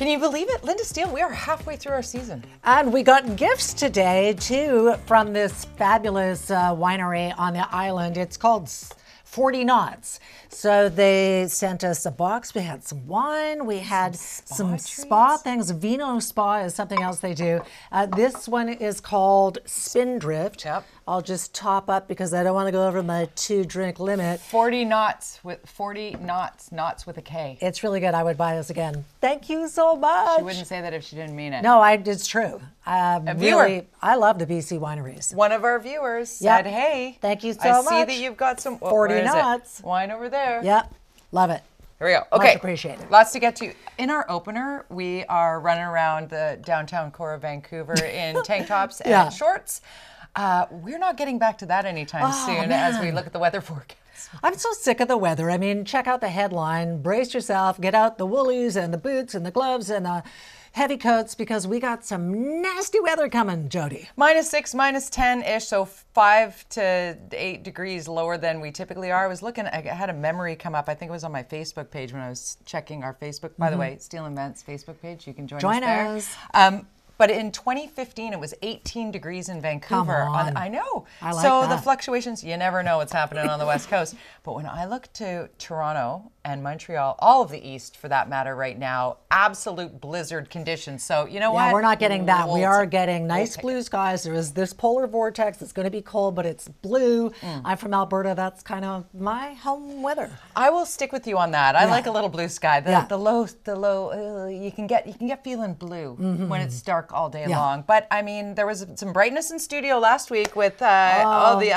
Can you believe it? Linda Steele, we are halfway through our season. And we got gifts today, too, from this fabulous uh, winery on the island. It's called 40 Knots. So they sent us a box. We had some wine. We had some spa, things. Vino Spa is something else they do. Uh, this one is called Spindrift. Yep. I'll just top up because I don't want to go over my two drink limit. 40 knots with 40 knots, knots with a K. It's really good. I would buy this again. Thank you so much. She wouldn't say that if she didn't mean it. No, I, it's true. Um, A viewer. really, I love the BC wineries. One of our viewers Yep. said, "Hey, Thank you so much. I see that you've got some oh, 40 where is it? knots. wine over there. Yep, love it. Here we go. Okay. Much appreciated. Lots to get to. In our opener, we are running around the downtown core of Vancouver in tank tops and Yeah. shorts. Uh, we're not getting back to that anytime Oh, soon as we look at the weather forecast. I'm so sick of the weather. I mean, check out the headline. Brace yourself. Get out the woolies and the boots and the gloves and the heavy coats because we got some nasty weather coming, Jody. Minus six, minus 10 ish, so five to eight degrees lower than we typically are. I was looking, I had a memory come up. I think it was on my Facebook page when I was checking our Facebook. By the way, Steele and Vance Facebook page. You can join, Mm-hmm. Join us there. Um, but in 2015, it was 18 degrees in Vancouver. on. I know. I like so the fluctuations, you never know what's happening on the West Coast. But when I look to Toronto and Montreal, all of the East for that matter, right now, absolute blizzard conditions. So you know Yeah, what? we're not getting that. we We'll are getting nice take blue skies. There is this polar vortex. It's going to be cold, but it's blue. Mm. I'm from Alberta. That's kind of my home weather. I will stick with you on that. I Yeah. like a little blue sky. The, Yeah. the low, the low. Uh, you can get you can get feeling blue when it's dark all day long. But I mean, there was some brightness in studio last week with uh, all the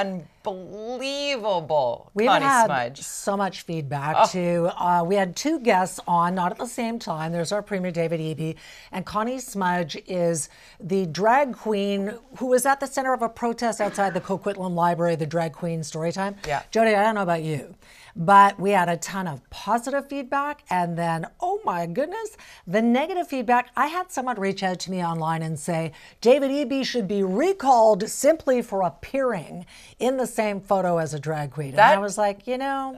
unbelievable We've Connie had Smudge. so much feedback Oh. too. Uh, we had two guests on, not at the same time. There's our premier David Eby, and Connie Smudge is the drag queen who was at the center of a protest outside the Coquitlam Library, the drag queen storytime. Yeah. Jody, I don't know about you, but we had a ton of positive feedback, and then oh my goodness, the negative feedback. I had someone reach out to me online and say David Eby should be recalled simply for appearing in the same photo as a drag queen. and I was like, you know.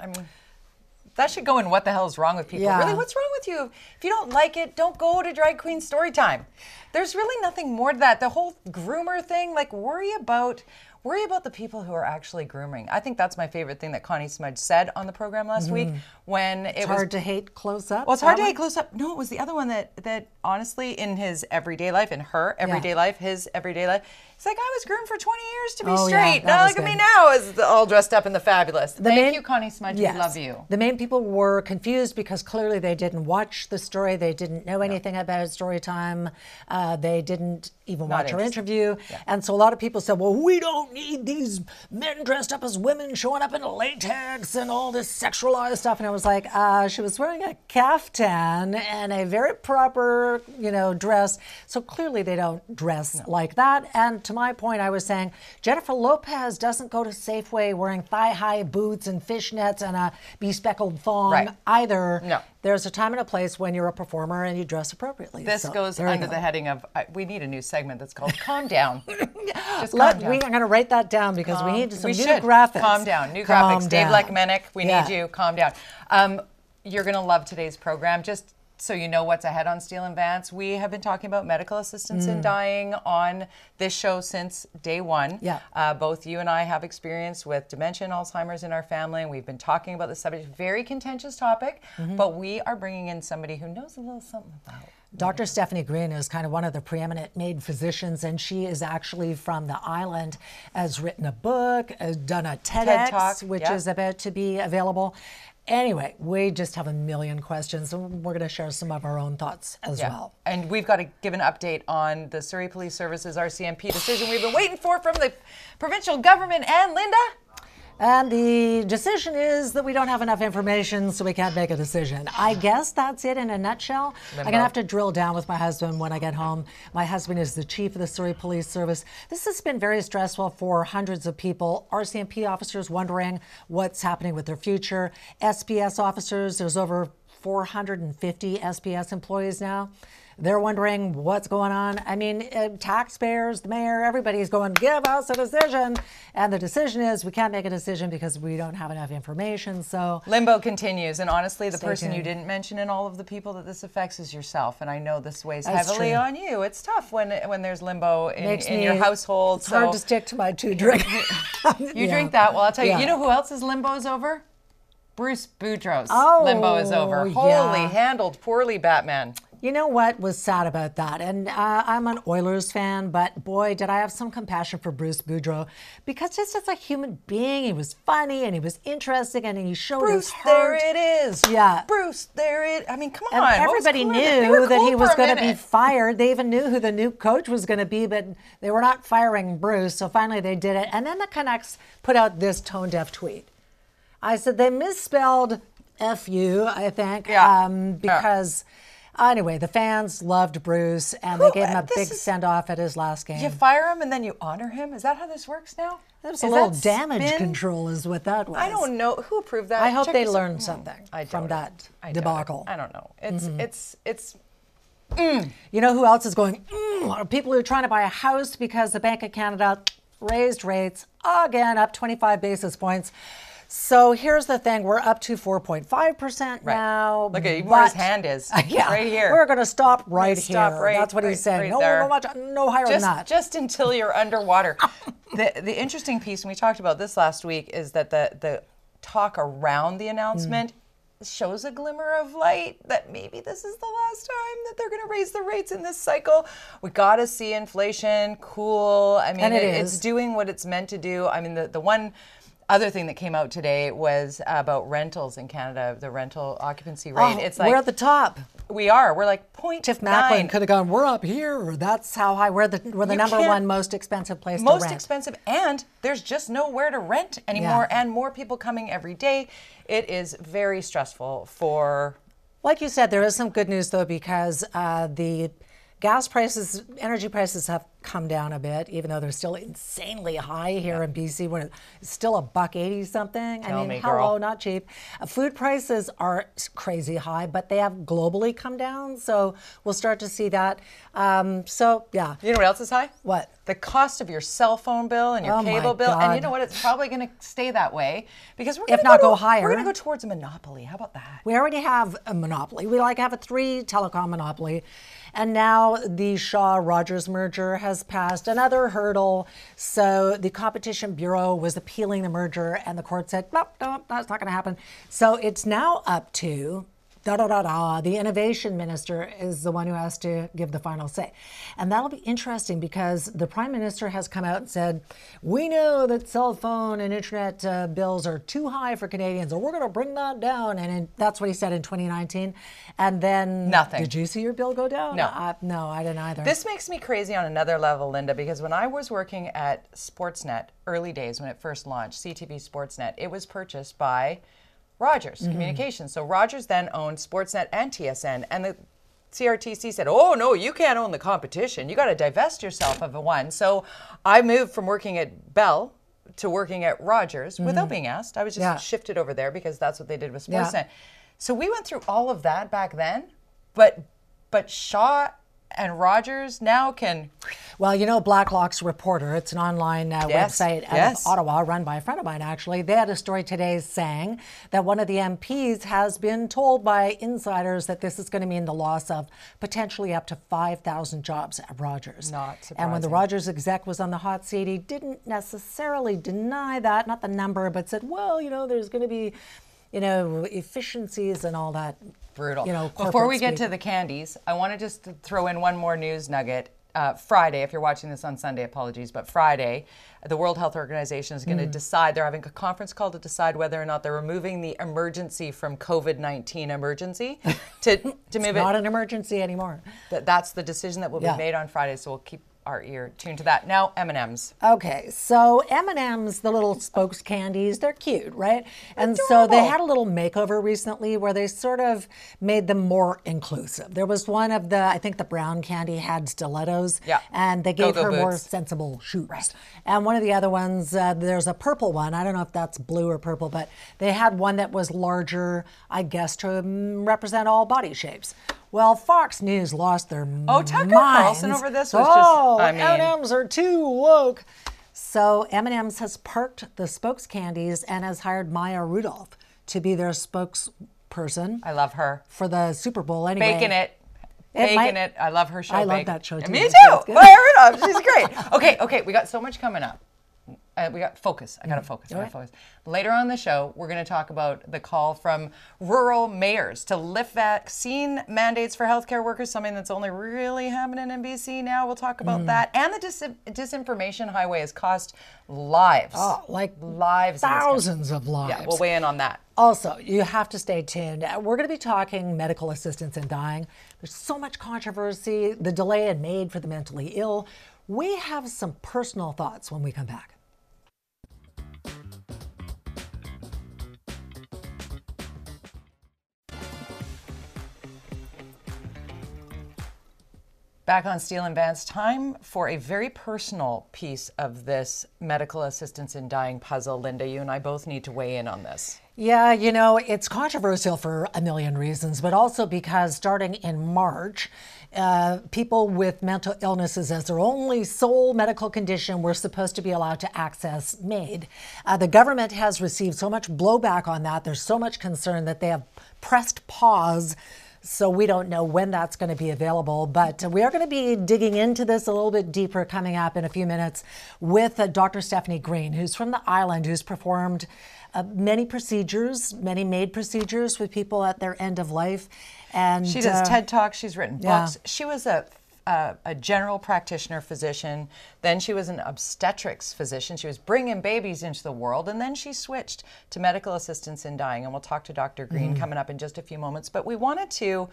That should go in what the hell is wrong with people. Yeah. Really, what's wrong with you? If you don't like it, don't go to drag queen story time. There's really nothing more to that. The whole groomer thing, like worry about worry about the people who are actually grooming. I think that's my favorite thing that Connie Smudge said on the program last week when it Mm-hmm. Was hard to hate close up. Well, it's hard to hate close up. No, it was the other one that that honestly, in his everyday life, in her everyday life, his everyday life, he's like, I was groomed for 20 years to be Oh, straight. that now look at me good. now, as all dressed up in the fabulous. Thank main- you, Connie Smudge. Yes. We love you. The main people were confused because clearly they didn't watch the story. They didn't know anything about story time. Uh, they didn't even Not watch her interview. And so a lot of people said, well, we don't need these men dressed up as women showing up in latex and all this sexualized stuff. And I was like, uh, she was wearing a caftan and a very proper, you know, dress. So clearly they don't dress like that. And to my point, I was saying Jennifer Lopez doesn't go to Safeway wearing thigh-high boots and fishnets and a bespeckled thong Right. either. No. There's a time and a place when you're a performer and you dress appropriately. This So, goes under go. the heading of I, we need a new segment that's called "Calm Down." Just calm Let, down. we, I'm going to write that down because we need some we new should. graphics. Calm down. New Calm graphics. Dave down. Lekmenick, we Yeah. need you. Calm down. Um, you're going to love today's program. Just so you know what's ahead on Steele and Vance, we have been talking about medical assistance Mm. in dying on this show since day one. Yeah. Uh, both you and I have experience with dementia and Alzheimer's in our family, and we've been talking about the subject. Very contentious topic, Mm-hmm. but we are bringing in somebody who knows a little something about. Dr. Stefanie Green is kind of one of the preeminent MAID physicians, and she is actually from the island, has written a book, has done a TEDx, Talk, which yeah. is about to be available. Anyway, we just have a million questions, and we're going to share some of our own thoughts as Yeah. well. And we've got to give an update on the Surrey Police Services RCMP decision we've been waiting for from the provincial government and Linda. And the decision is that we don't have enough information, so we can't make a decision. I guess that's it in a nutshell. I'm gonna have to drill down with my husband when I get home. My husband is the chief of the Surrey Police Service. This has been very stressful for hundreds of people. RCMP officers wondering what's happening with their future. SPS officers, there's over 450 SPS employees now. They're wondering what's going on. I mean, uh, taxpayers, the mayor, everybody's going, give us a decision. And the decision is we can't make a decision because we don't have enough information. So, Limbo continues, and honestly, the person you didn't mention in all of the people that this affects is yourself. And I know this weighs That's heavily true. on you. It's tough when when there's limbo in, makes in me, your household. It's so hard to stick to my two drink. you drink that. Well, I'll tell you. Yeah. You know who else's limbo is over? Bruce Boudreau's Oh, limbo is over. yeah. Holy, handled poorly, Batman. You know what was sad about that? And uh, I'm an Oilers fan, but boy, did I have some compassion for Bruce Boudreau because just as a human being, he was funny and he was interesting and he showed Bruce, his there heart. it is. Yeah. Bruce, there it. I mean, come And on. everybody cool with it? They knew that cool he was going to be fired. They even knew who the new coach was going to be, but they were not firing Bruce. So finally they did it. And then the Canucks put out this tone deaf tweet. I said they misspelled FU, I think, Yeah. um, Yeah. Anyway, the fans loved Bruce, and they gave him a big is- send off at his last game. You fire him and then you honor him. Is that how this works now? There's Is a little damage spin? control, is what that was. I don't know who approved that. I hope Check they learned Hmm. something from it. that I doubt it. debacle. I don't know. It's it's it's You know who else is going? Mm, are people who are trying to buy a house because the Bank of Canada raised rates again, up 25 basis points. So here's the thing: we're up to 4.5% Right. now. Look at where his hand is. yeah, Right here. We're going to stop right stop here. right- That's what right- he's saying. right no, no, much, no higher just, than that. just until you're underwater. the the interesting piece, and we talked about this last week, is that the the talk around the announcement Mm. shows a glimmer of light that maybe this is the last time that they're going to raise the rates in this cycle. We got to see inflation cool. I mean, And it it's doing what it's meant to do. I mean, the the one. Other thing that came out today was about rentals in Canada, the rental occupancy rate. Oh, it's like we're at the top. we are. We're like point Tiff Macklem could have gone. We're up here. That's how high. We're the we're the You number one most expensive place to rent. most rent. expensive and there's just nowhere to rent anymore Yeah. and more people coming every day it is very stressful for Like you said, there is some good news though because uh, the gas prices, energy prices have come down a bit, even though they're still insanely high here in BC. When it's still a buck eighty something. I mean, me, hello, girl. not cheap. Uh, food prices are crazy high, but they have globally come down. So we'll start to see that. Um, so yeah, you know what else is high What? the cost of your cell phone bill and your Oh cable bill and you know what it's probably going to stay that way because we're If gonna not go, go higher. we're going to go towards a monopoly how about that We already have a monopoly. We like have a three telecom monopoly. And now the Shaw Rogers merger has passed another hurdle. So the Competition Bureau was appealing the merger, and the court said, nope, nope, that's not going to happen. So it's now up to da da da da. The innovation minister is the one who has to give the final say. And that'll be interesting because the prime minister has come out and said, We know that cell phone and internet uh, bills are too high for Canadians, and we're going to bring that down. And in, that's what he said in 2019. And then Nothing. Did you see your bill go down? No. No, I didn't either. This makes me crazy on another level, Linda, because when I was working at Sportsnet, early days when it first launched, CTV Sportsnet, it was purchased by Rogers Mm-hmm. Communications. So Rogers then owned Sportsnet and TSN, and the CRTC said, "Oh no, you can't own the competition. You got to divest yourself of a one." So I moved from working at Bell to working at Rogers without being asked. I was just Mm-hmm. Yeah. shifted over there because that's what they did with Yeah. Sportsnet. So we went through all of that back then, but but Shaw and Rogers now can Well, you know, Blacklock's Reporter, it's an online uh, Yes, website out yes. of Ottawa run by a friend of mine, actually. They had a story today saying that one of the MPs has been told by insiders that this is going to mean the loss of potentially up to 5,000 jobs at Rogers. Not surprising. And when the. Rogers exec was on the hot seat, he didn't necessarily deny that, not the number, but said, well, you know, there's going to be, you know, efficiencies and all that. Brutal. You know, Before we get to the candies, I want to just throw in one more news nugget. Uh, Friday, if you're watching this on Sunday, apologies, but Friday, the World Health Organization is going Mm. to decide. They're having a conference call to decide whether or not they're removing the emergency from COVID 19 emergency to, to move not it. Not an emergency anymore. That, that's the decision that will Yeah. be made on Friday, so we'll keep our ear tuned to that. Now, M&M's. Okay, so M&M's, the little spokes candies, they're cute, right? And so they had a little makeover recently where they sort of made them more inclusive. There was one of the, I think the brown candy had stilettos, Yeah. and they gave Go-go her more boots. sensible shoes. And one of the other ones, uh, there's a purple one. I don't know if that's blue or purple, but they had one that was larger, I guess, to mm, represent all body shapes. Well, Fox News lost their Oh, Tucker minds. Carlson over this was just- oh, I mean- M&M's are too woke. So M&M's has parked the spokes candies and has hired Maya Rudolph to be their spokesperson I love her. for the Super Bowl. Anyway, Baking it. It Baking might- it. I love her show. I love that show, too. Me too. Maya Rudolph. She's great. Okay, okay. We got so much coming up. Uh, we got focus. I gotta Mm. focus. I gotta focus. Later on the show, we're gonna talk about the call from rural mayors to lift vaccine mandates for healthcare workers. Something that's only really happening in BC now. We'll talk Mm. about that. And the dis- disinformation highway has cost lives. Oh, like lives. in this country. thousands of lives. Yeah, we'll weigh in on that. Also, you have to stay tuned. Uh, We're going to be talking medical assistance in dying. There's so much controversy, the delay in aid for the mentally ill. We have some personal thoughts when we come back. Back on Steele and Vance, time for a very personal piece of this medical assistance in dying puzzle. Linda, you and I both need to weigh in on this. Yeah, you know, it's controversial for a million reasons, but also because starting in March, uh, people with mental illnesses as their only sole medical condition were supposed to be allowed to access MAID. Uh, the government has received so much blowback on that. There's so much concern that they have pressed pause. So we don't know when that's going to be available, but we are going to be digging into this a little bit deeper coming up in a few minutes with uh, Dr. Stefanie Green, who's from the island, who's performed uh, many procedures, many MAID procedures with people at their end of life. And She does uh, TED Talks, she's written yeah. books. She was a, a, a general practitioner physician. Then she was an obstetrics physician. She was bringing babies into the world. And then she switched to medical assistance in dying. And we'll talk to Dr. Green Mm-hmm. coming up in just a few moments. But we wanted to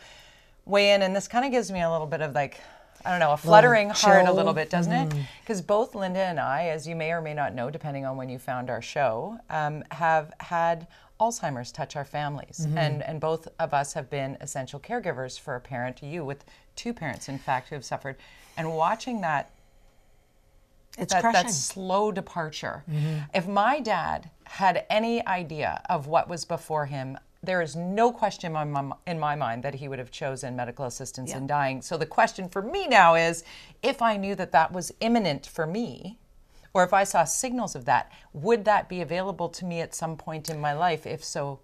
weigh in, and this kind of gives me a little bit of like, I don't know, a fluttering heart a little bit, doesn't Mm-hmm. it? Because both Linda and I, as you may or may not know, depending on when you found our show, um, have had Alzheimer's touch our families. Mm-hmm. And, and both of us have been essential caregivers for a parent, you with two parents, in fact, who have suffered. And watching that it's that, crushing. That slow departure. If my dad had any idea of what was before him, there is no question in my, in my mind that he would have chosen medical assistance in dying. So the question for me now is if I knew that that was imminent for me, or if I saw signals of that, would that be available to me at some point in my life? If so,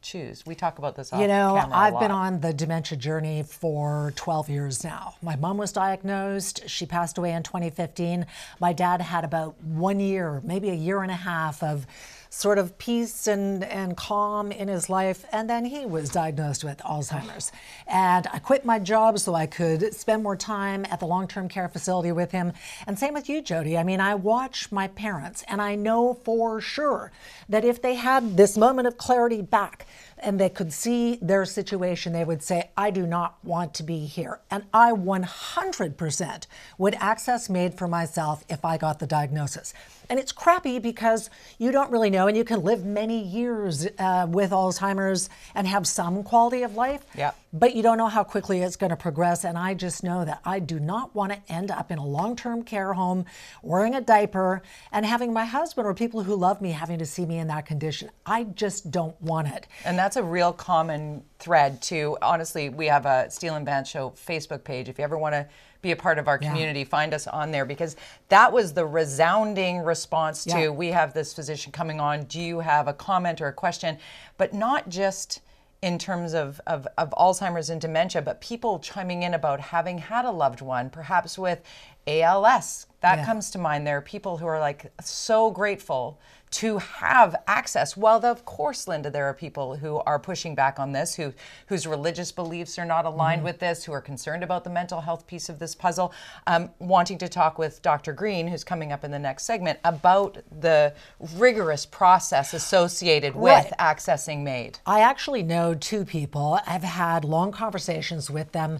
choose. We talk about this You know, I've been on the dementia journey for 12 years now. My mom was diagnosed. She passed away in 2015. My dad had about one year, maybe a year and a half of sort of peace and, and calm in his life. And then he was diagnosed with Alzheimer's. And I quit my job so I could spend more time at the long term care facility with him. And same with you, Jody. I mean, I watch my parents, and I know for sure that if they had this moment of clarity back, and they could see their situation, they would say, I do not want to be here. And I 100% would access MAID for myself if I got the diagnosis. And it's crappy because you don't really know, and you can live many years uh, with Alzheimer's and have some quality of life, Yeah. but you don't know how quickly it's going to progress. And I just know that I do not want to end up in a long term care home wearing a diaper and having my husband or people who love me having to see me in that condition. I just don't want it. And that's a real common thread too. Honestly, we have a Steele and Vance Show Facebook page. If you ever want to be a part of our community, find us on there because that was the resounding response to Yeah. we have this physician coming on. Do you have a comment or a question? But not just in terms of, of, of Alzheimer's and dementia, but people chiming in about having had a loved one, perhaps with ALS, That Yeah. comes to mind. There are people who are like so grateful to have access. Well, of course, Linda, there are people who are pushing back on this, who whose religious beliefs are not aligned with this, who are concerned about the mental health piece of this puzzle. Um, wanting to talk with Dr. Green, who's coming up in the next segment, about the rigorous process associated with Right. accessing MAID. I actually know two people. I've had long conversations with them.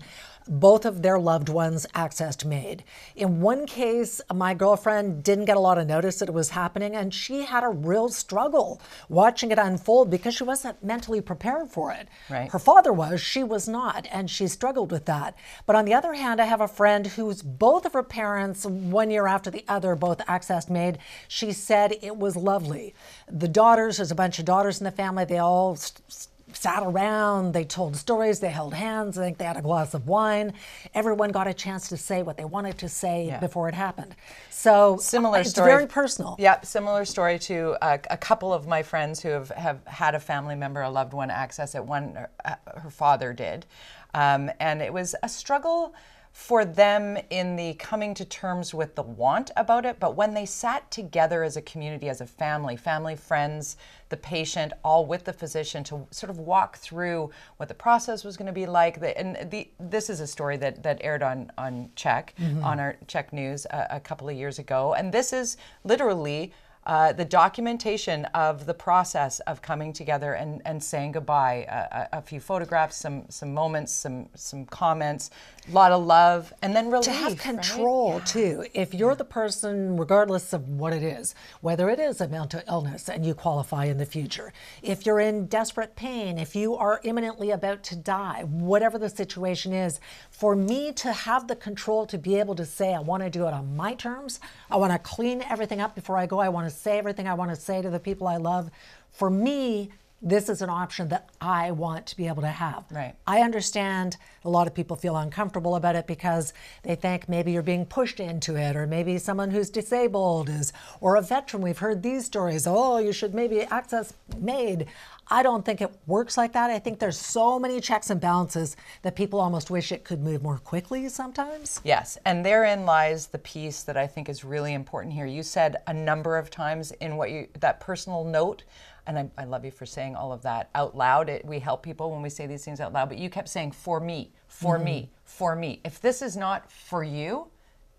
Both of their loved ones accessed MAID. In one case, my girlfriend didn't get a lot of notice that it was happening, and she had a real struggle watching it unfold because she wasn't mentally prepared for it. Right. Her father was, she was not, and she struggled with that. But on the other hand, I have a friend whose both of her parents, one year after the other, both accessed MAID. She said it was lovely. The daughters, there's a bunch of daughters in the family, they all s- s- sat around, they told stories, they held hands, I think they had a glass of wine. Everyone got a chance to say what they wanted to say Yeah. before it happened. So similar it's story. very personal. Yep, similar story to a, a couple of my friends who have, have had a family member, a loved one, access it. One, uh, her father did, um, and it was a struggle for them in the coming to terms with the want about it. But when they sat together as a community, as a family, family, friends, the patient, all with the physician to sort of walk through what the process was going to be like. And the, this is a story that, that aired on, on CHEK, mm-hmm. on our CHEK News a, a couple of years ago. And this is literally uh, the documentation of the process of coming together and, and saying goodbye. A, a, a few photographs, some some moments, some some comments, a lot of love, and then relief. to have right? control too if you're the person regardless of what it is whether it is a mental illness and you qualify in the future if you're in desperate pain if you are imminently about to die whatever the situation is for me to have the control to be able to say i want to do it on my terms i want to clean everything up before i go i want to say everything i want to say to the people i love for me this is an option that I want to be able to have. Right. I understand a lot of people feel uncomfortable about it because they think maybe you're being pushed into it, or maybe someone who's disabled is, or a veteran. We've heard these stories. Oh, you should maybe access MAID. I don't think it works like that. I think there's so many checks and balances that people almost wish it could move more quickly sometimes. Yes, and therein lies the piece that I think is really important here. You said a number of times in what you that personal note, and I, I love you for saying all of that out loud. It, we help people when we say these things out loud, but you kept saying for me, for me, mm-hmm. for me. If this is not for you,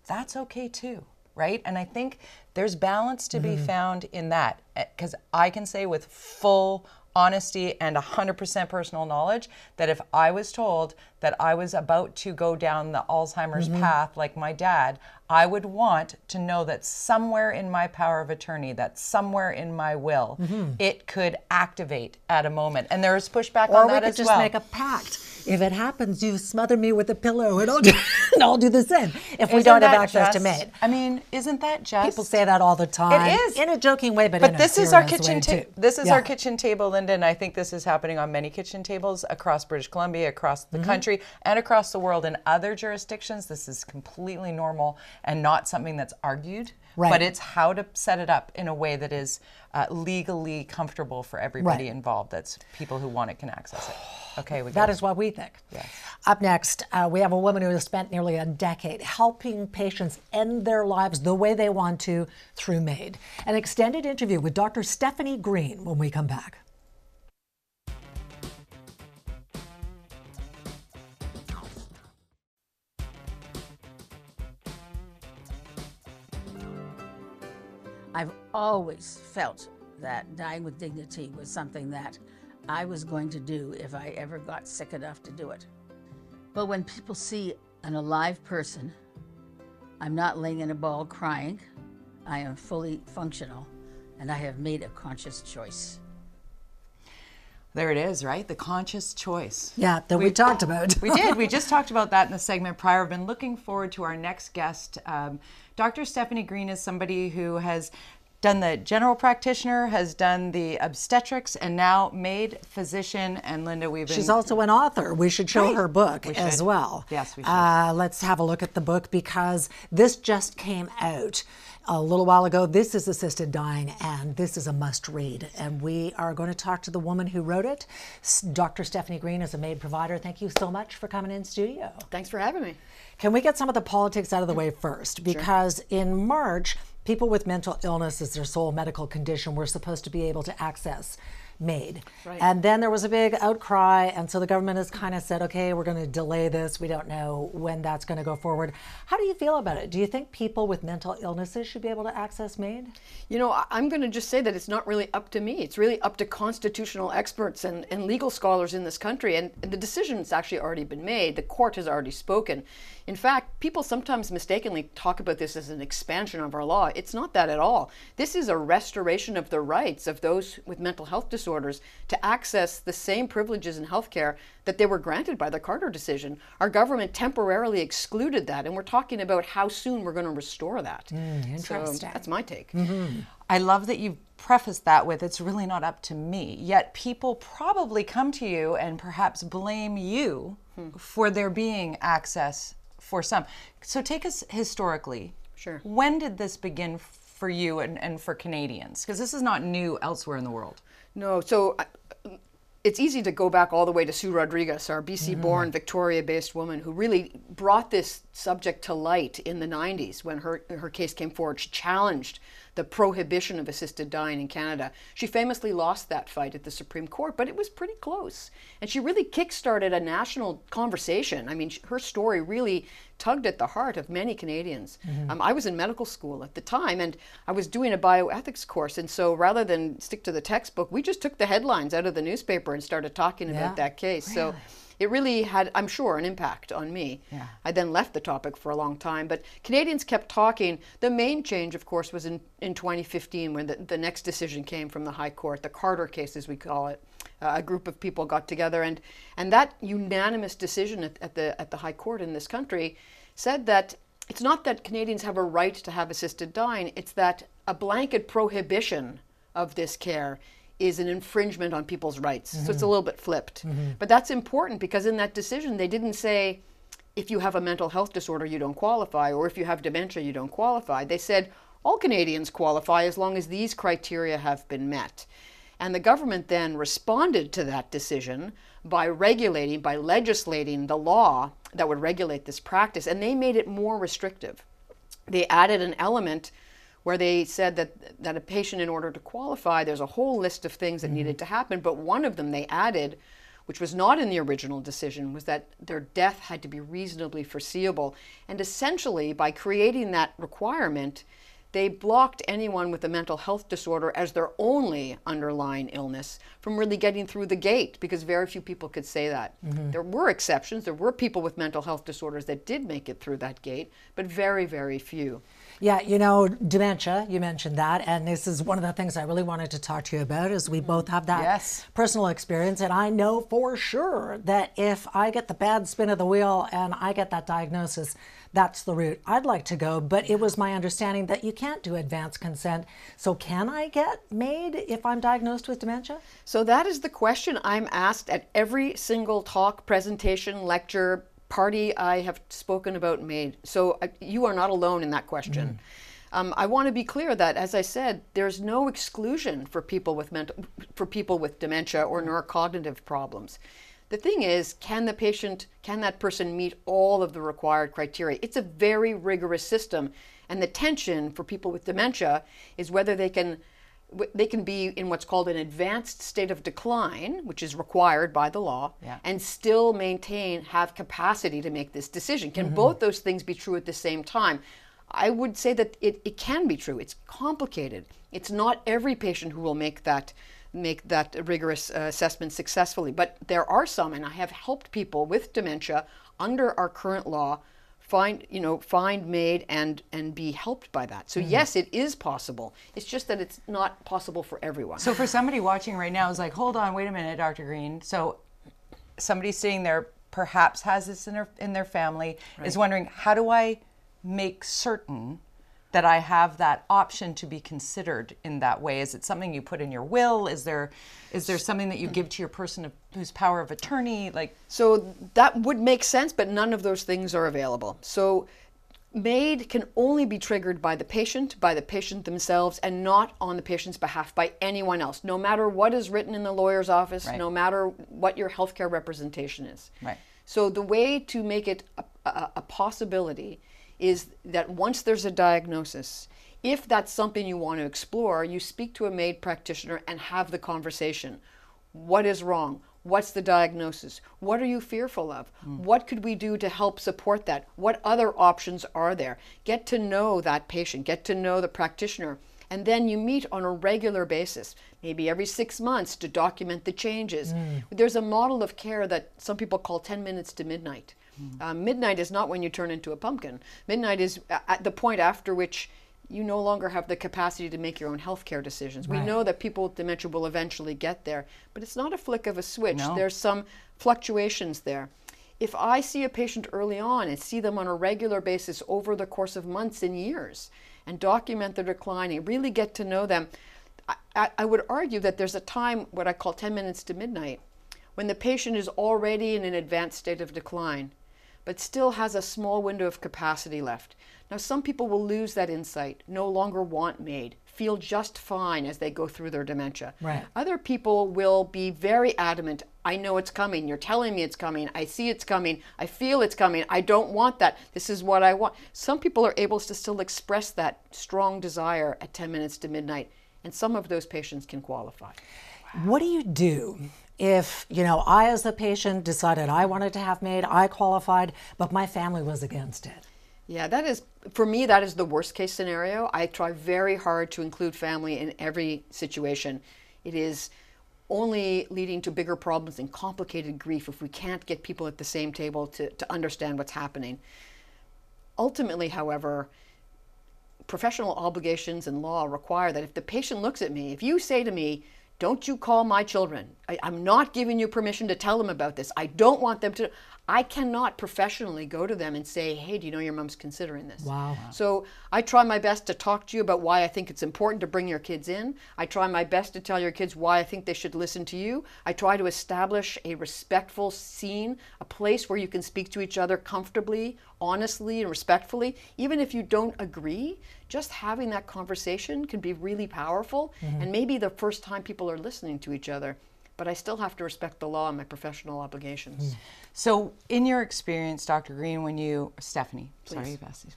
that's okay too, right? And I think there's balance to be mm-hmm. found in that eh, because I can say with full honesty and 100% personal knowledge that if I was told that I was about to go down the Alzheimer's mm-hmm. path like my dad, I would want to know that somewhere in my power of attorney, that somewhere in my will, it could activate at a moment. And there is pushback Or on we could as just well. make a pact. If it happens, you smother me with a pillow, and I'll do, and I'll do the same. If we Isn't don't have that access to just- MAID, I mean, isn't that just people say that all the time. It is. in a joking way, but, But this is our kitchen table. This is Yeah. our kitchen table, Linda, and I think this is happening on many kitchen tables across British Columbia, across Mm-hmm. the country, and across the world. In other jurisdictions, this is completely normal and not something that's argued. Right. But it's how to set it up in a way that is uh, legally comfortable for everybody Right. involved. That's people who want it can access it. Okay, we That go. is what we think. Yes. Up next, uh, we have a woman who has spent nearly a decade helping patients end their lives the way they want to through MAID. An extended interview with Dr. Stefanie Green when we come back. I've always felt that dying with dignity was something that I was going to do if I ever got sick enough to do it. But when people see an alive person, I'm not laying in a ball crying. I am fully functional, and I have made a conscious choice. There it is, right? The conscious choice. Yeah, that we, talked about. we did. We just talked about that in the segment prior. I've been looking forward to our next guest. Um, Dr. Stefanie Green is somebody who has done the general practitioner, has done the obstetrics, and now MAID physician. And Linda, we've been. She's also an author. We should show Right. her book We as should. well. Yes, we should. Uh, let's have a look at the book because this just came out a little while ago. This is Assisted Dying, and this is a must read. And we are going to talk to the woman who wrote it. Dr. Stefanie Green is a MAID provider. Thank you so much for coming in studio. Thanks for having me. Can we get some of the politics out of the way first? Because in March, people with mental illness as their sole medical condition were supposed to be able to access MAID. And then there was a big outcry, and so the government has kind of said, okay, we're going to delay this. We don't know when that's going to go forward. How do you feel about it? Do you think people with mental illnesses should be able to access MAID? You know, I'm going to just say that it's not really up to me. It's really up to constitutional experts and, and legal scholars in this country. And the decision's actually already been made. The court has already spoken. In fact, people sometimes mistakenly talk about this as an expansion of our law. It's not that at all. This is a restoration of the rights of those with mental health disorders to access the same privileges in healthcare that they were granted by the Carter decision. Our government temporarily excluded that, and we're talking about how soon we're going to restore that. Hmm, interesting. So that's my take. Mm-hmm. I love that you've prefaced that with it's really not up to me. Yet people probably come to you and perhaps blame you hmm. for there being access for some. So take us historically. Sure. When did this begin for you and, and for Canadians? Because this is not new elsewhere in the world. No, so I- it's easy to go back all the way to Sue Rodriguez, our BC mm-hmm. born, Victoria based woman who really brought this subject to light in the 90s when her, her case came forward. She challenged the prohibition of assisted dying in Canada. She famously lost that fight at the Supreme Court, but it was pretty close. And she really kickstarted a national conversation. I mean, her story really tugged at the heart of many Canadians. Um, I was in medical school at the time and I was doing a bioethics course. And so rather than stick to the textbook, we just took the headlines out of the newspaper and started talking Yeah. about that case. So it really had, I'm sure, an impact on me. Yeah. I then left the topic for a long time, but Canadians kept talking. The main change, of course, was in, in 2015 when the, the next decision came from the High Court, the Carter case, as we call it. Uh, a group of people got together, and, and that unanimous decision at, at, the, at the High Court in this country said that it's not that Canadians have a right to have assisted dying, it's that a blanket prohibition of this care is an infringement on people's rights. So it's a mm-hmm. little bit flipped. Mm-hmm. But that's important because in that decision, they didn't say, if you have a mental health disorder, you don't qualify, or if you have dementia, you don't qualify. They said, all Canadians qualify as long as these criteria have been met. And the government then responded to that decision by regulating, by legislating the law that would regulate this practice, and they made it more restrictive. They added an element where they said that that a patient, in order to qualify, there's a whole list of things that mm-hmm. needed to happen, but one of them they added, which was not in the original decision, was that their death had to be reasonably foreseeable. And essentially, by creating that requirement, they blocked anyone with a mental health disorder as their only underlying illness from really getting through the gate because very few people could say that. Mm-hmm. There were exceptions. There were people with mental health disorders that did make it through that gate, but very, very few. Yeah, you know, dementia, you mentioned that. And this is one of the things I really wanted to talk to you about is we both mm, have that Yes. personal experience. And I know for sure that if I get the bad spin of the wheel and I get that diagnosis, that's the route I'd like to go. But it was my understanding that you can't do advanced consent. So can I get MAID if I'm diagnosed with dementia? So that is the question I'm asked at every single talk, presentation, lecture, party I have spoken about MAID. So uh, you are not alone in that question. Um, I want to be clear that, as I said, there's no exclusion for people with mental, for people with dementia or neurocognitive problems. The thing is, can the patient, can that person meet all of the required criteria? It's a very rigorous system, and the tension for people with dementia is whether they can they can be in what's called an advanced state of decline, which is required by the law, Yeah. and still maintain, have capacity to make this decision. Can both those things be true at the same time? I would say that it, it can be true. It's complicated. It's not every patient who will make that make that rigorous uh, assessment successfully, but there are some, and I have helped people with dementia under our current law find you know find MAID and and be helped by that so mm-hmm. yes it is possible it's just that it's not possible for everyone So for somebody watching right now is like, hold on, wait a minute, Dr. Green. So somebody sitting there perhaps has this in their in their family is wondering, how do I make certain that I have that option to be considered in that way? Is it something you put in your will? Is there is there something that you give to your person of, whose power of attorney? Like So that would make sense, but none of those things are available. So MAID can only be triggered by the patient, by the patient themselves, and not on the patient's behalf by anyone else, no matter what is written in the lawyer's office, Right. no matter what your healthcare representation is. Right. So the way to make it a, a, a possibility is that once there's a diagnosis, if that's something you want to explore, you speak to a MAID practitioner and have the conversation. What is wrong? What's the diagnosis? What are you fearful of? Hmm. What could we do to help support that? What other options are there? Get to know that patient, get to know the practitioner, and then you meet on a regular basis, maybe every six months, to document the changes. Hmm. There's a model of care that some people call 10 minutes to midnight. Uh, midnight is not when you turn into a pumpkin. Midnight is at the point after which you no longer have the capacity to make your own healthcare decisions. We know that people with dementia will eventually get there, but it's not a flick of a switch. There's some fluctuations there. If I see a patient early on and see them on a regular basis over the course of months and years and document their decline and really get to know them, I, I, I would argue that there's a time, what I call 10 minutes to midnight, when the patient is already in an advanced state of decline but still has a small window of capacity left. Now, some people will lose that insight, no longer want MAID, feel just fine as they go through their dementia. Right. Other people will be very adamant. I know it's coming. You're telling me it's coming. I see it's coming. I feel it's coming. I don't want that. This is what I want. Some people are able to still express that strong desire at 10 minutes to midnight, and some of those patients can qualify. What do you do if, you know, I as the patient decided I wanted to have MAID I qualified, but my family was against it? Yeah, that is for me. That is the worst case scenario. I try very hard to include family in every situation. It is only leading to bigger problems and complicated grief if we can't get people at the same table to, to understand what's happening. Ultimately, however, professional obligations and law require that if the patient looks at me, if you say to me, don't you call my children. I, am not giving you permission to tell them about this. I don't want them to. I cannot professionally go to them and say, hey, do you know your mom's considering this? Wow. So I try my best to talk to you about why I think it's important to bring your kids in. I try my best to tell your kids why I think they should listen to you. I try to establish a respectful scene, a place where you can speak to each other comfortably, honestly, and respectfully. Even if you don't agree, just having that conversation can be really powerful and maybe the first time people are listening to each other. But I still have to respect the law and my professional obligations. So, in your experience, Dr. Green, when you Stefanie, sorry, Bessie,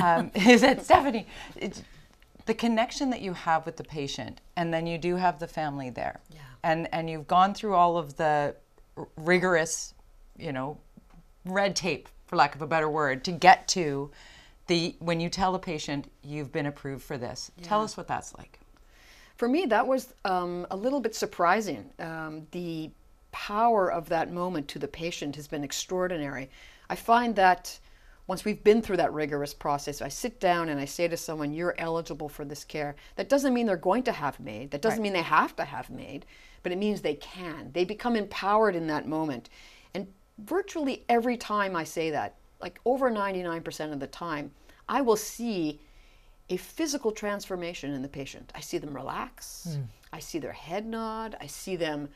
um, is that Stefanie? It's, the connection that you have with the patient, and then you do have the family there, Yeah. and and you've gone through all of the rigorous, you know, red tape, for lack of a better word, to get to the when you tell a patient you've been approved for this. Tell us what that's like. For me, that was um, a little bit surprising. Um, the power of that moment to the patient has been extraordinary. I find that once we've been through that rigorous process, I sit down and I say to someone, You're eligible for this care. That doesn't mean they're going to have MAID, that doesn't mean they have to have MAID, but it means they can. They become empowered in that moment. And virtually every time I say that, like over 99% of the time, I will see a physical transformation in the patient. I see them relax. I see their head nod. I see them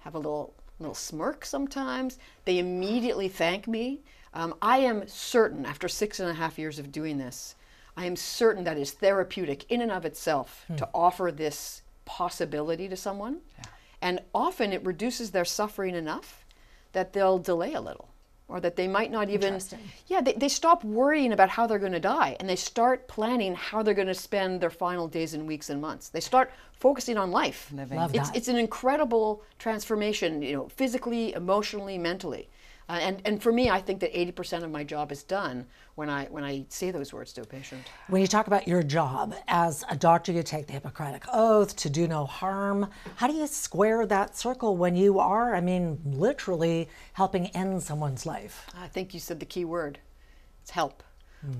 have a little little smirk sometimes. They immediately thank me. Um, I am certain, after six and a half years of doing this, I am certain that is therapeutic in and of itself to offer this possibility to someone. And often it reduces their suffering enough that they'll delay a little or that they might not even yeah they, they stop worrying about how they're going to die and they start planning how they're going to spend their final days and weeks and months. They start focusing on life. Love it's, that. it's an incredible transformation you know physically emotionally mentally uh, and, and for me i think that 80% of my job is done when i when i say those words to a patient When you talk about your job as a doctor, you take the Hippocratic Oath to do no harm. How do you square that circle when you are, I mean, literally helping end someone's life? I think you said the key word. It's help.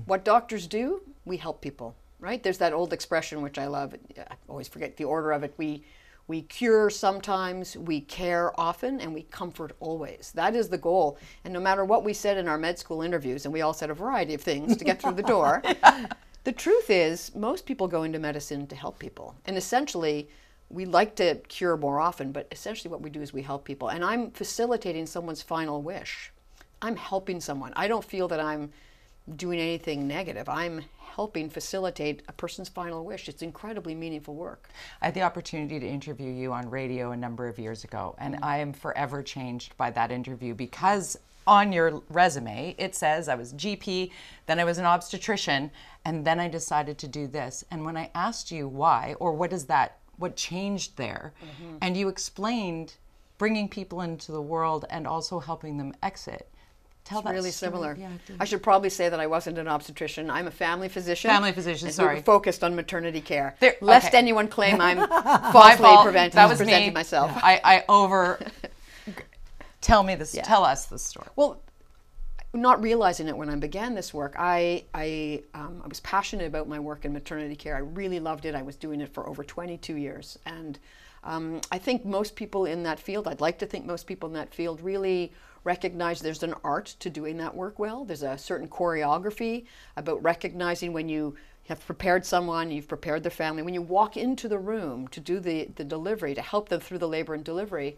What doctors do, we help people, right? There's that old expression which I love. I always forget the order of it. We we cure sometimes, we care often, and we comfort always. That is the goal. And no matter what we said in our med school interviews, and we all said a variety of things to get through the door, the truth is most people go into medicine to help people. And essentially, we like to cure more often, but essentially what we do is we help people. And I'm facilitating someone's final wish. I'm helping someone. I don't feel that I'm doing anything negative. I'm helping facilitate a person's final wish. It's incredibly meaningful work. I had the opportunity to interview you on radio a number of years ago, and I am forever changed by that interview because on your resume, it says I was GP, then I was an obstetrician, and then I decided to do this. And when I asked you why, or what is that, what changed there, Mm-hmm. and you explained bringing people into the world and also helping them exit. Tell that really story. similar. Yeah, I should probably say that I wasn't an obstetrician. I'm a family physician. Family physician, sorry. Focused on maternity care. There- Lest okay. anyone claim I'm falsely fault. preventing, that was presenting me. myself. I, I over. tell me this. Tell us the story. Well, not realizing it when I began this work, I I, um, I was passionate about my work in maternity care. I really loved it. I was doing it for over 22 years, and um, I think most people in that field, I'd like to think most people in that field, really recognize there's an art to doing that work well. There's a certain choreography about recognizing when you have prepared someone, you've prepared their family. When you walk into the room to do the, the delivery, to help them through the labor and delivery,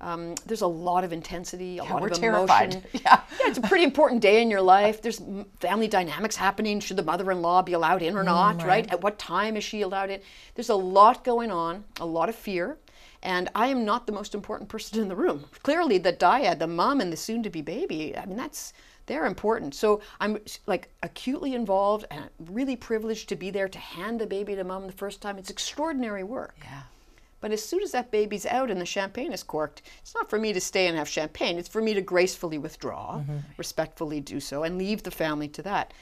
um, there's a lot of intensity, a lot we're of terrified. emotion. Yeah. yeah, it's a pretty important day in your life. There's family dynamics happening. Should the mother-in-law be allowed in or not? Right. At what time is she allowed in? There's a lot going on, a lot of fear, and I am not the most important person in the room. Clearly, the dyad, the mom, and the soon-to-be baby. I mean, that's they're important. So I'm like acutely involved and really privileged to be there to hand the baby to mom the first time. It's extraordinary work. Yeah. But as soon as that baby's out and the champagne is corked, it's not for me to stay and have champagne. It's for me to gracefully withdraw, mm-hmm. respectfully do so, and leave the family to that.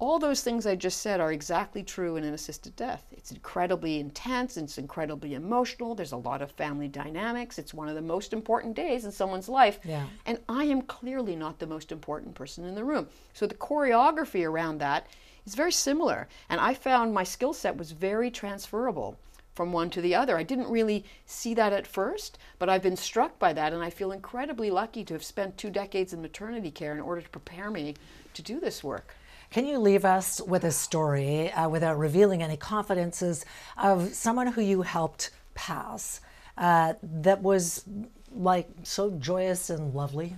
All those things I just said are exactly true in an assisted death. It's incredibly intense, it's incredibly emotional, there's a lot of family dynamics. It's one of the most important days in someone's life. Yeah. And I am clearly not the most important person in the room. So the choreography around that is very similar. And I found my skill set was very transferable from one to the other. I didn't really see that at first, but I've been struck by that, and I feel incredibly lucky to have spent two decades in maternity care in order to prepare me to do this work. Can you leave us with a story uh, without revealing any confidences of someone who you helped pass uh, that was like so joyous and lovely?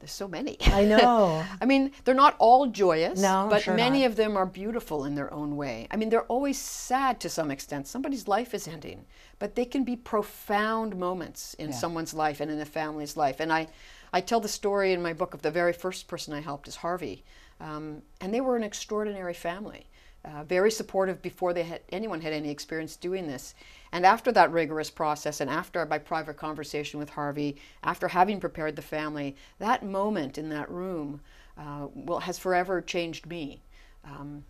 There's so many. I know. I mean, they're not all joyous, No, but sure many not. of them are beautiful in their own way. I mean, they're always sad to some extent. Somebody's life is ending, but they can be profound moments in someone's life and in a family's life. And I, I tell the story in my book of the very first person I helped is Harvey, um, and they were an extraordinary family. Uh, very supportive before they had anyone had any experience doing this. And after that rigorous process, and after my private conversation with Harvey, after having prepared the family, that moment in that room uh, will, has forever changed me. Um,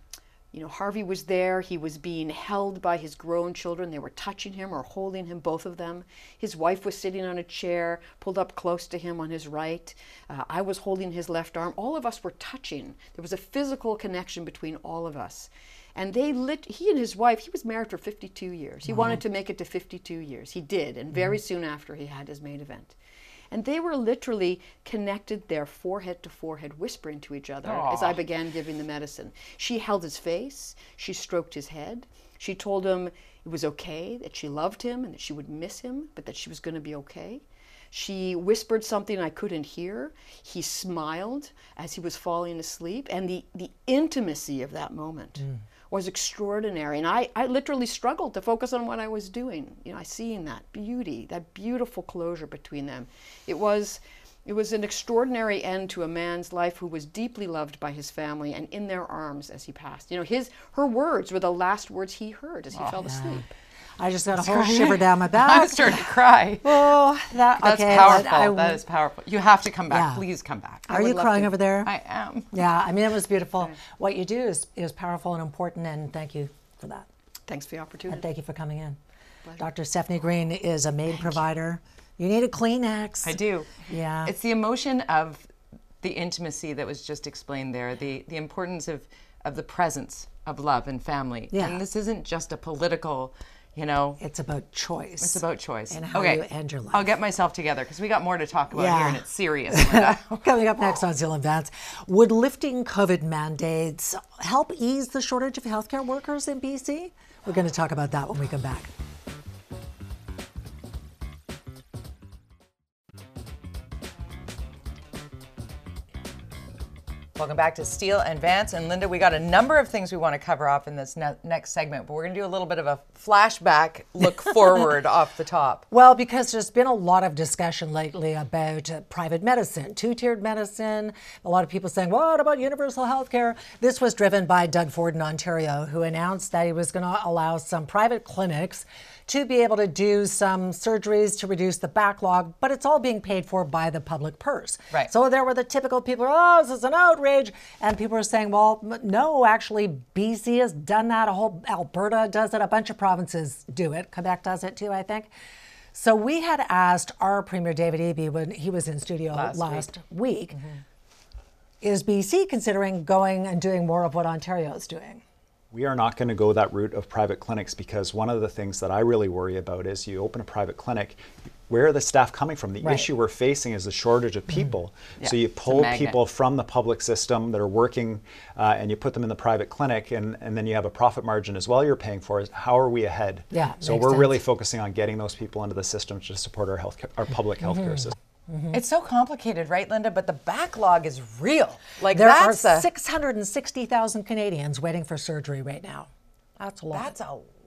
you know, Harvey was there. He was being held by his grown children. They were touching him or holding him, both of them. His wife was sitting on a chair, pulled up close to him on his right. Uh, I was holding his left arm. All of us were touching. There was a physical connection between all of us. And they lit, he and his wife, he was married for 52 years. He wanted to make it to 52 years. He did, and very mm-hmm. soon after he had his main event. And they were literally connected there, forehead to forehead, whispering to each other as I began giving the medicine. She held his face, she stroked his head, she told him it was okay, that she loved him and that she would miss him, but that she was going to be okay. She whispered something I couldn't hear. He smiled as he was falling asleep, and the, the intimacy of that moment mm. Was extraordinary. And I, I literally struggled to focus on what I was doing. You know, I seeing that beauty, that beautiful closure between them. It was it was an extraordinary end to a man's life who was deeply loved by his family and in their arms as he passed. You know, his her words were the last words he heard as he oh, fell asleep. I just got a whole shiver down my back. I back. started to cry. Oh, that, That's okay, powerful. I- that is powerful. You have to come back. Yeah. Please come back. Are you crying to. over there? I am. yeah, I mean, it was beautiful. What you do is, is powerful and important, and thank you for that. Thanks for the opportunity. And thank you for coming in. Dr. Stefanie Green is a MAID provider. You need a Kleenex. I do. Yeah. It's the emotion of the intimacy that was just explained there, the, the importance of, of the presence of love and family. Yeah. And this isn't just a political, you know, It's about choice. it's about choice. And how okay. you end your life. I'll get myself together because we got more to talk about Yeah. here and it's serious. Coming up next on Steele and Vance, would lifting COVID mandates help ease the shortage of healthcare workers in BC? We're going to talk about that when we come back. Welcome back to Steele and Vance. And Linda, we got a number of things we want to cover off in this ne- next segment, but we're going to do a little bit of a flashback look forward off the top. Well, because there's been a lot of discussion lately about uh, private medicine, two tiered medicine. A lot of people saying, what about universal health care? This was driven by Doug Ford in Ontario, who announced that he was going to allow some private clinics to be able to do some surgeries to reduce the backlog, but it's all being paid for by the public purse. Right. So there were the typical people, oh, this is an outrage. And people are saying, well, no, actually, BC has done that. A whole Alberta does it. A bunch of provinces do it. Quebec does it too, I think. So we had asked our Premier David Eby when he was in studio last, week, mm-hmm. is BC considering going and doing more of what Ontario is doing? We are not going to go that route of private clinics because one of the things that I really worry about is you open a private clinic, where are the staff coming from? The Right. issue we're facing is the shortage of people. So Yeah, you pull people from the public system that are working uh, and you put them in the private clinic and, and then you have a profit margin as well you're paying for. It. How are we ahead? Yeah, So we're really focusing on getting those people into the system to support our health our public Mm-hmm. healthcare system. It's so complicated, right, Linda? But the backlog is real. Like There are a 660,000 Canadians waiting for surgery right now. That's a lot. That's a lot of people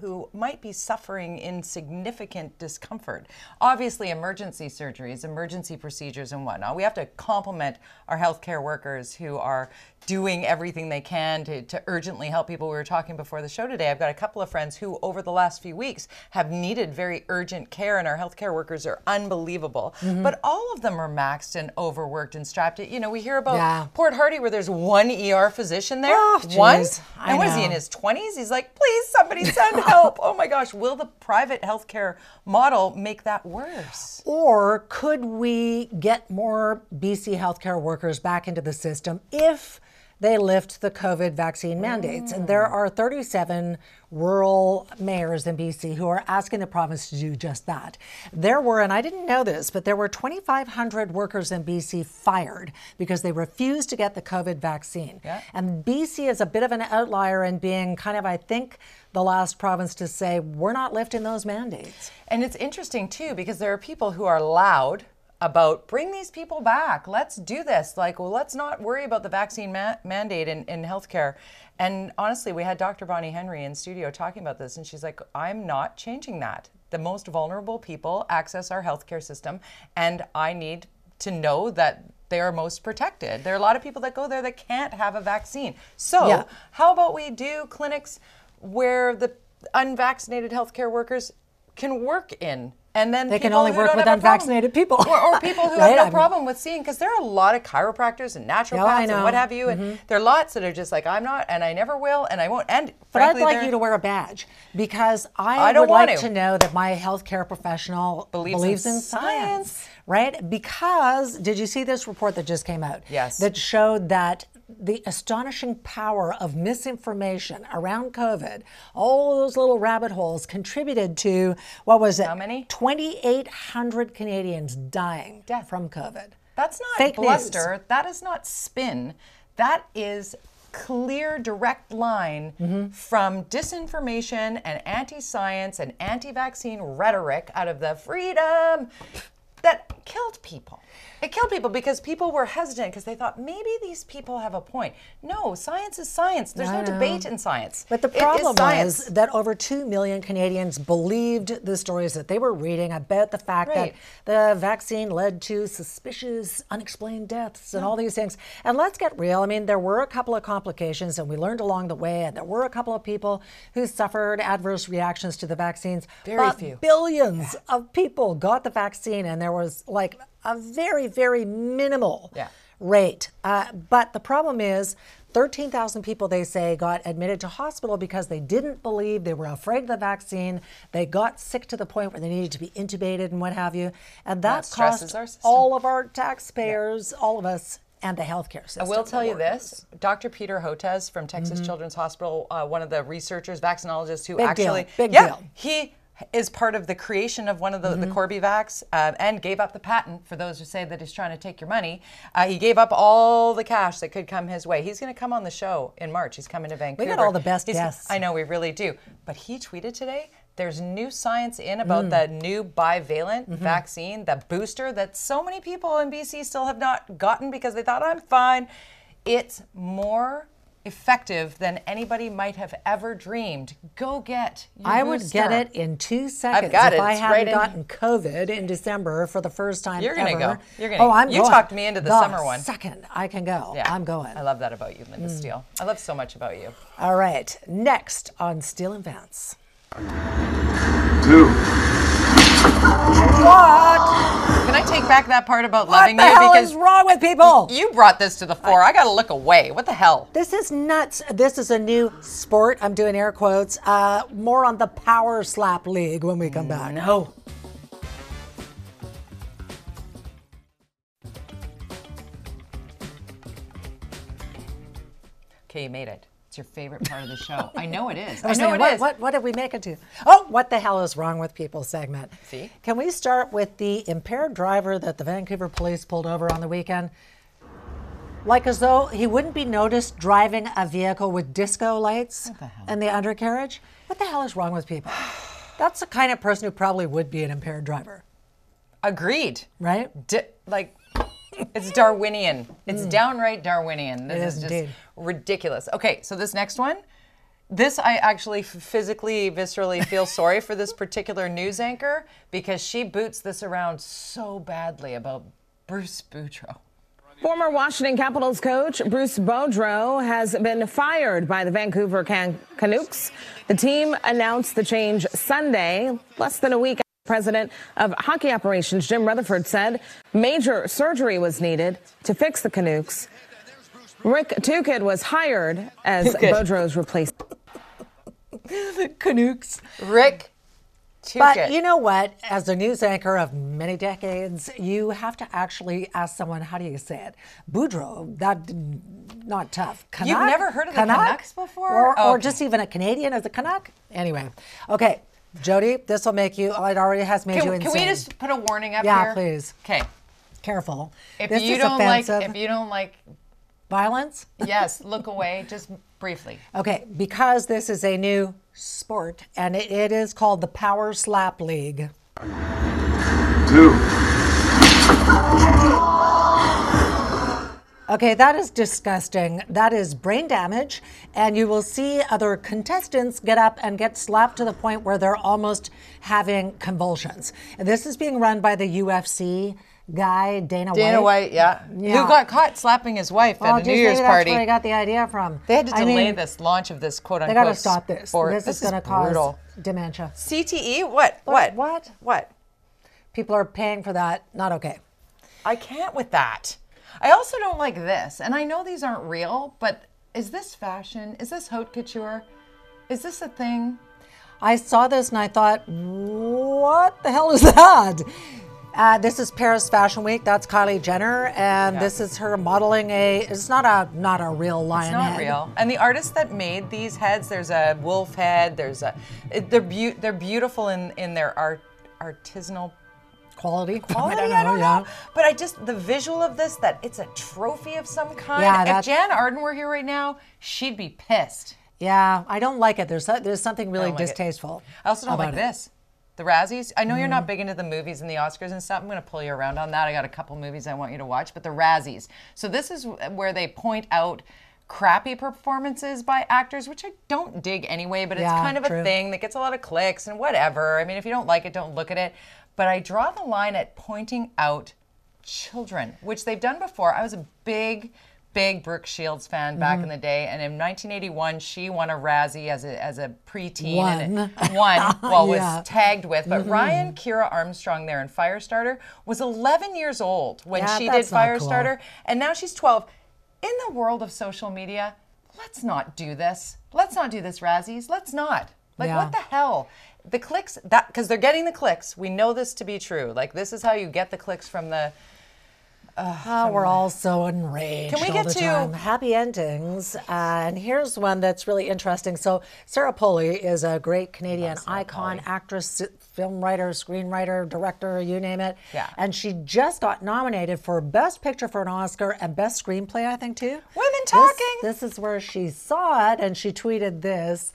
who might be suffering in significant discomfort. Obviously, emergency surgeries, emergency procedures, and whatnot. We have to compliment our healthcare workers who are doing everything they can to, to urgently help people. We were talking before the show today. I've got a couple of friends who, over the last few weeks, have needed very urgent care, and our healthcare workers are unbelievable. Mm-hmm. But all of them are maxed and overworked and strapped. You know, we hear about Yeah. Port Hardy where there's one ER physician there. Oh, one. I And was he in his 20s? He's like, please, somebody send help. Oh my gosh, will the private healthcare model make that worse? Or could we get more BC healthcare workers back into the system if they lift the COVID vaccine mandates? And there are 37 rural mayors in BC who are asking the province to do just that. There were, and I didn't know this, but there were 2,500 workers in BC fired because they refused to get the COVID vaccine. Yeah. And BC is a bit of an outlier in being kind of, I think, the last province to say, we're not lifting those mandates. And it's interesting too because there are people who are loud about bring these people back. Let's do this. Like, well, let's not worry about the vaccine ma- mandate in, in healthcare. And honestly, we had Dr. Bonnie Henry in studio talking about this, and she's like, I'm not changing that. The most vulnerable people access our healthcare system, and I need to know that they are most protected. There are a lot of people that go there that can't have a vaccine. So, Yeah. how about we do clinics where the unvaccinated healthcare workers can work in? And then They can only work with a problem- unvaccinated people. or, or people who Right? have no I mean- problem with seeing, because there are a lot of chiropractors and naturopaths and what have you, and mm-hmm. there are lots that are just like, I'm not, and I never will, and I won't. And But frankly, I'd like you to wear a badge because I, I don't would like want to. to. know that my healthcare professional Believes in in science, science. Right? Because did you see this report that just came out? Yes. That showed that the astonishing power of misinformation around COVID, all those little rabbit holes contributed to what was it? How many? 2,800 Canadians dying Death. from COVID. That's not Fake news. bluster. That is not spin. That is clear, direct line Mm-hmm. from disinformation and anti-science and anti-vaccine rhetoric out of the freedom that killed people. It killed people because people were hesitant because they thought maybe these people have a point. No, science is science. There's I no know. debate in science. But the problem is, was that over 2 million Canadians believed the stories that they were reading about the fact Right. that the vaccine led to suspicious, unexplained deaths and all these things. And let's get real. I mean, there were a couple of complications, and we learned along the way, and there were a couple of people who suffered adverse reactions to the vaccines. Very few. Billions of people got the vaccine, and there was like a very, very minimal Yeah. rate. Uh, but the problem is, 13,000 people, they say, got admitted to hospital because they didn't believe, they were afraid of the vaccine. They got sick to the point where they needed to be intubated and what have you. And that, That cost all of our taxpayers, all of us, and the healthcare system. I will tell you this: Dr. Peter Hotez from Texas Children's Hospital, uh, one of the researchers, vaccinologists who. Big deal, actually, big yeah, deal. he is part of the creation of one of the, Mm-hmm. the Corbevax uh, and gave up the patent for those who say that he's trying to take your money. Uh, he gave up all the cash that could come his way. He's going to come on the show in March. He's coming to Vancouver. We got all the best He's- guests. I know we really do. But he tweeted today There's new science in about Mm. the new bivalent Mm-hmm. vaccine, the booster that so many people in BC still have not gotten because they thought I'm fine. It's more effective than anybody might have ever dreamed. Go get your I would get it in two seconds I've got if it. I It's hadn't right in- gotten COVID in December for the first time You're gonna ever. go. You're gonna- Oh, I'm you going. talked me into the summer one. Second, I can go. Yeah, I'm going. Mm. I love that about you, Linda Steele. I love so much about you. All right. Next on Steele and Vance. Two. What? Can I take back that part about What loving the you hell because is wrong with people? you brought this to the fore. I got to look away. What the hell? This is nuts. This is a new sport. I'm doing air quotes. Uh, more on the Power Slap League when we come back. No. Okay, you made it. It's your favorite part of the show. I know it is. I, was know thinking, it what, is. What, what did we make it to? Oh, what the hell is wrong with people segment. See? Can we start with the impaired driver that the Vancouver police pulled over on the weekend? Like as though he wouldn't be noticed driving a vehicle with disco lights in the undercarriage? What the hell is wrong with people? That's the kind of person who probably would be an impaired driver, Agreed. right? Di- like, it's Darwinian. It's downright Darwinian. This Mm. It is is just indeed. ridiculous. Okay, so this next one. This I actually physically, viscerally feel sorry for this particular news anchor because she boots this around so badly about Bruce Boudreau. Former Washington Capitals coach Bruce Boudreau has been fired by the Vancouver Can- Canucks. The team announced the change Sunday, less than a week President of Hockey Operations Jim Rutherford said major surgery was needed to fix the Canucks. Rick Tocchet was hired as Tocchet. Boudreau's replacement. Canucks. Rick But you know what? As a news anchor of many decades, you have to actually ask someone, how do you say it? Boudreaux, that not tough. You've never heard of the Canucks before? Or, or oh. just even a Canadian as a Canuck? Anyway, okay, Jody, this will make you, it already has made you can, insane. can we just put a warning up Yeah, here? please. Okay. Careful. If this you is don't offensive. like, if you don't like, Violence? yes, look away. Just briefly. Okay, because this is a new sport and it, it is called the Power Slap League. Two. Okay, that is disgusting. That is brain damage. And you will see other contestants get up and get slapped to the point where they're almost having convulsions. And this is being run by the UFC guy, Dana, Dana White, yeah. Yeah. Who got caught slapping his wife Oh, at a New Year's maybe party. That's where I got the idea from. They had to I delay mean, this launch of this quote They got to stop this. sport. This, is going to cause dementia. CTE? What? What? what? What? People are paying for that. Not okay. I can't with that. I also don't like this, and I know these aren't real, but is this fashion? Is this haute couture? Is this a thing? I saw this and I thought, what the hell is that? Uh, this is Paris Fashion Week. That's Kylie Jenner, and this is her modeling a. It's not a not a real lion It's not head. real. And the artist that made these heads, there's a wolf head. There's a. They're beau- They're beautiful in in their art artisanal Quality. quality. I don't know. yeah. But I just the visual of this that it's a trophy of some kind. Yeah, if Jann Arden were here right now, she'd be pissed. Yeah, I don't like it. There's there's something really don't like it. distasteful. I also don't like it. this. The Razzies. I know you're Mm-hmm. not big into the movies and the Oscars and stuff. I'm going to pull you around on that. I got a couple movies I want you to watch, but the Razzies. So this is where they point out crappy performances by actors, which I don't dig anyway, but it's Yeah, kind of true. a thing that gets a lot of clicks and whatever. I mean, if you don't like it, don't look at it. But I draw the line at pointing out children, which they've done before. I was a big, big Brooke Shields fan back Mm-hmm. in the day, and in 1981, she won a Razzie as a as a preteen. and it- won. Well, Yeah. Mm-hmm. was tagged with. But Ryan Kiera Armstrong there in Firestarter was 11 years old when Yeah, she did not cool. Firestarter, and now she's 12. In the world of social media, let's not do this. Let's not do this, Razzies. Let's not. Like, Yeah. what the hell? The clicks that because they're getting the clicks. We know this to be true. Like this is how you get the clicks from the. Oh, we're all so enraged Can we get to- time. Happy endings. Uh, and here's one that's really interesting. So Sarah Polley is a great Canadian icon, actress, film writer, screenwriter, director, you name it. Yeah. And she just got nominated for Best Picture for an Oscar and Best Screenplay, I think, too. Women This- talking. This, is where she saw it and she tweeted this,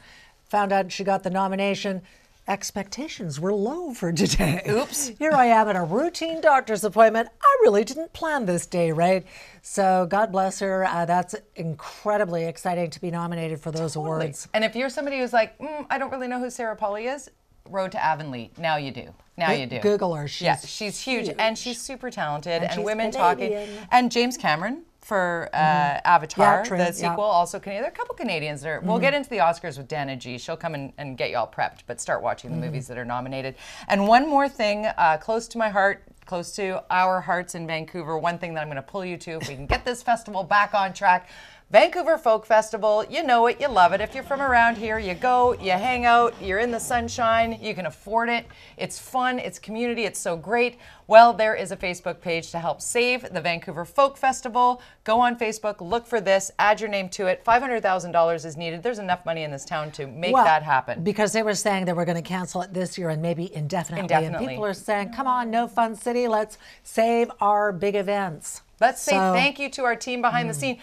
found out she got the nomination. Expectations were low for today. Oops. Here I am at a routine doctor's appointment. I really didn't plan this day, right? So God bless her. Uh, that's incredibly exciting to be nominated for those awards. And if you're somebody who's like, mm, I don't really know who Sarah Polley is, Road to Avonlea. Now you do. Now you do. Google her. She's yeah, she's huge, and she's super talented. And, she's women Canadian. talking. And James Cameron for uh, Avatar, true, the yeah. sequel, also Canadian. There are a couple Canadians there. We'll get into the Oscars with Dana Gee She'll come in and get you all prepped, but start watching the movies that are nominated. And one more thing, uh, close to my heart. Close to our hearts in Vancouver. One thing that I'm going to pull you to, if we can get this festival back on track, Vancouver Folk Festival, you know it, you love it. If you're from around here, you go, you hang out, you're in the sunshine, you can afford it. It's fun, it's community, it's so great. Well, there is a Facebook page to help save the Vancouver Folk Festival. Go on Facebook, look for this, add your name to it. $500,000 is needed. There's enough money in this town to make Well, that happen. Because they were saying that they were going to cancel it this year and maybe indefinitely. Indefinitely. And people are saying, come on, no fun city, let's save our big events. Let's say So- Hmm. thank you to our team behind the scene.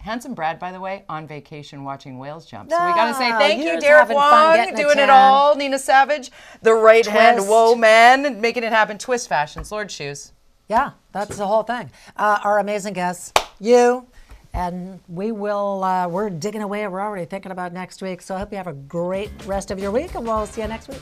Handsome Brad, by the way, on vacation watching whales jump. So we got to say thank you, Derek Wong, doing it all. Nina Savage, the right hand whoa man, making it happen. Twist fashions, Lord shoes. Yeah, that's the whole thing. Uh, our amazing guests, you, and we will, uh, we're digging away. We're already thinking about next week. So I hope you have a great rest of your week, and we'll see you next week.